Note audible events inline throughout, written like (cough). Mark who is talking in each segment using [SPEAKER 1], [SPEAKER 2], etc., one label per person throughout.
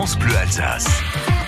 [SPEAKER 1] France Bleu Alsace.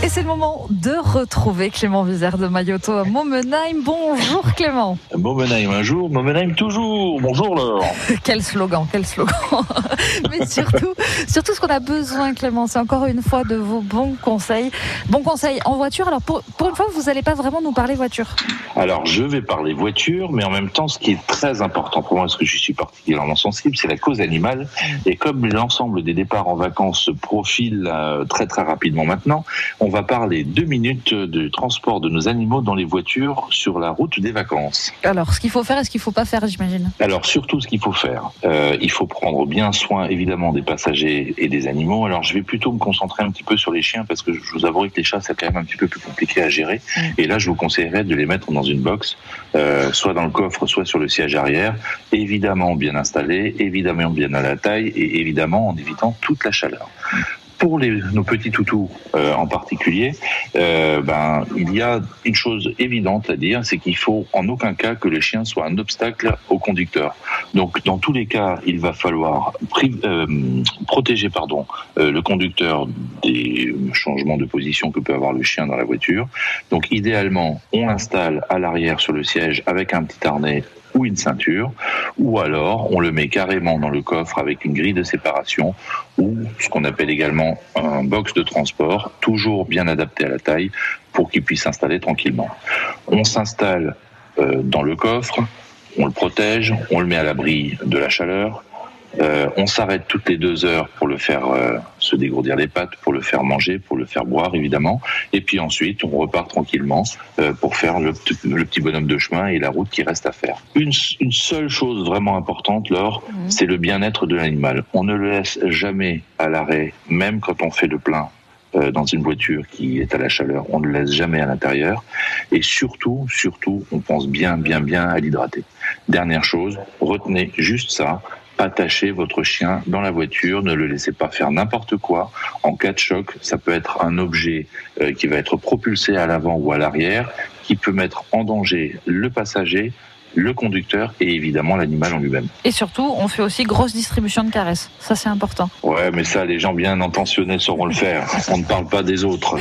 [SPEAKER 2] Et c'est le moment de retrouver Clément Vizère de Mayoto à Momenheim. Bonjour Clément.
[SPEAKER 3] Momenheim un jour, Momenheim toujours. Bonjour Laure. (laughs)
[SPEAKER 2] quel slogan, quel slogan. (laughs) Mais surtout, surtout ce qu'on a besoin Clément, c'est encore une fois de vos bons conseils. Bons conseils en voiture. Alors pour, pour une fois, vous n'allez pas vraiment nous parler voiture.
[SPEAKER 3] Alors je vais parler voiture, mais en même temps, ce qui est très important pour moi, parce que je suis particulièrement sensible, c'est la cause animale. Et comme l'ensemble des départs en vacances se profilent euh, très très rapidement maintenant, on va parler deux minutes de transport de nos animaux dans les voitures sur la route des vacances.
[SPEAKER 2] Alors, ce qu'il faut faire et ce qu'il ne faut pas faire, j'imagine.
[SPEAKER 3] Alors, surtout ce qu'il faut faire. Euh, il faut prendre bien soin, évidemment, des passagers et des animaux. Alors, je vais plutôt me concentrer un petit peu sur les chiens parce que je vous avoue que les chats, c'est quand même un petit peu plus compliqué à gérer. Mm. Et là, je vous conseillerais de les mettre dans une box, euh, soit dans le coffre, soit sur le siège arrière, évidemment bien installé, évidemment bien à la taille et évidemment en évitant toute la chaleur pour les, nos petits toutous euh, en particulier, euh, ben, il y a une chose évidente à dire, c'est qu'il faut en aucun cas que le chien soit un obstacle au conducteur. Donc, dans tous les cas, il va falloir euh, protéger pardon, euh, le conducteur des changements de position que peut avoir le chien dans la voiture. Donc, idéalement, on l'installe à l'arrière sur le siège avec un petit harnais ou une ceinture, ou alors on le met carrément dans le coffre avec une grille de séparation ou ce qu'on appelle également un box de transport, toujours bien adapté à la taille pour qu'il puisse s'installer tranquillement. On s'installe euh, dans le coffre, on le protège, on le met à l'abri de la chaleur, euh, on s'arrête toutes les deux heures pour le faire euh, se dégourdir les pattes, pour le faire manger, pour le faire boire évidemment. Et puis ensuite, on repart tranquillement euh, pour faire le, petit bonhomme de chemin et la route qui reste à faire. Une, une seule chose vraiment importante, Laure, mmh. c'est le bien-être de l'animal. On ne le laisse jamais à l'arrêt, même quand on fait le plein dans une voiture qui est à la chaleur, on ne le laisse jamais à l'intérieur. Et surtout, surtout, on pense bien, bien, bien à l'hydrater. Dernière chose, retenez juste ça attachez votre chien dans la voiture, ne le laissez pas faire n'importe quoi. En cas de choc, ça peut être un objet euh, qui va être propulsé à l'avant ou à l'arrière, qui peut mettre en danger le passager, le conducteur et évidemment l'animal en lui-même.
[SPEAKER 2] Et surtout, on fait aussi grosse distribution de caresses. Ça, c'est important.
[SPEAKER 3] Ouais, mais ça, les gens bien intentionnés sauront le faire. On ne parle pas des autres.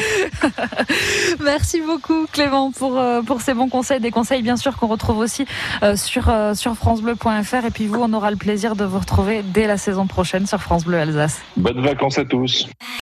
[SPEAKER 3] (laughs)
[SPEAKER 2] Merci beaucoup, Clément, pour, euh, pour ces bons conseils. Des conseils, bien sûr, qu'on retrouve aussi euh, sur, euh, sur FranceBleu.fr. Et puis vous, on aura le plaisir de vous retrouver dès la saison prochaine sur France Bleu Alsace.
[SPEAKER 3] Bonnes vacances à tous.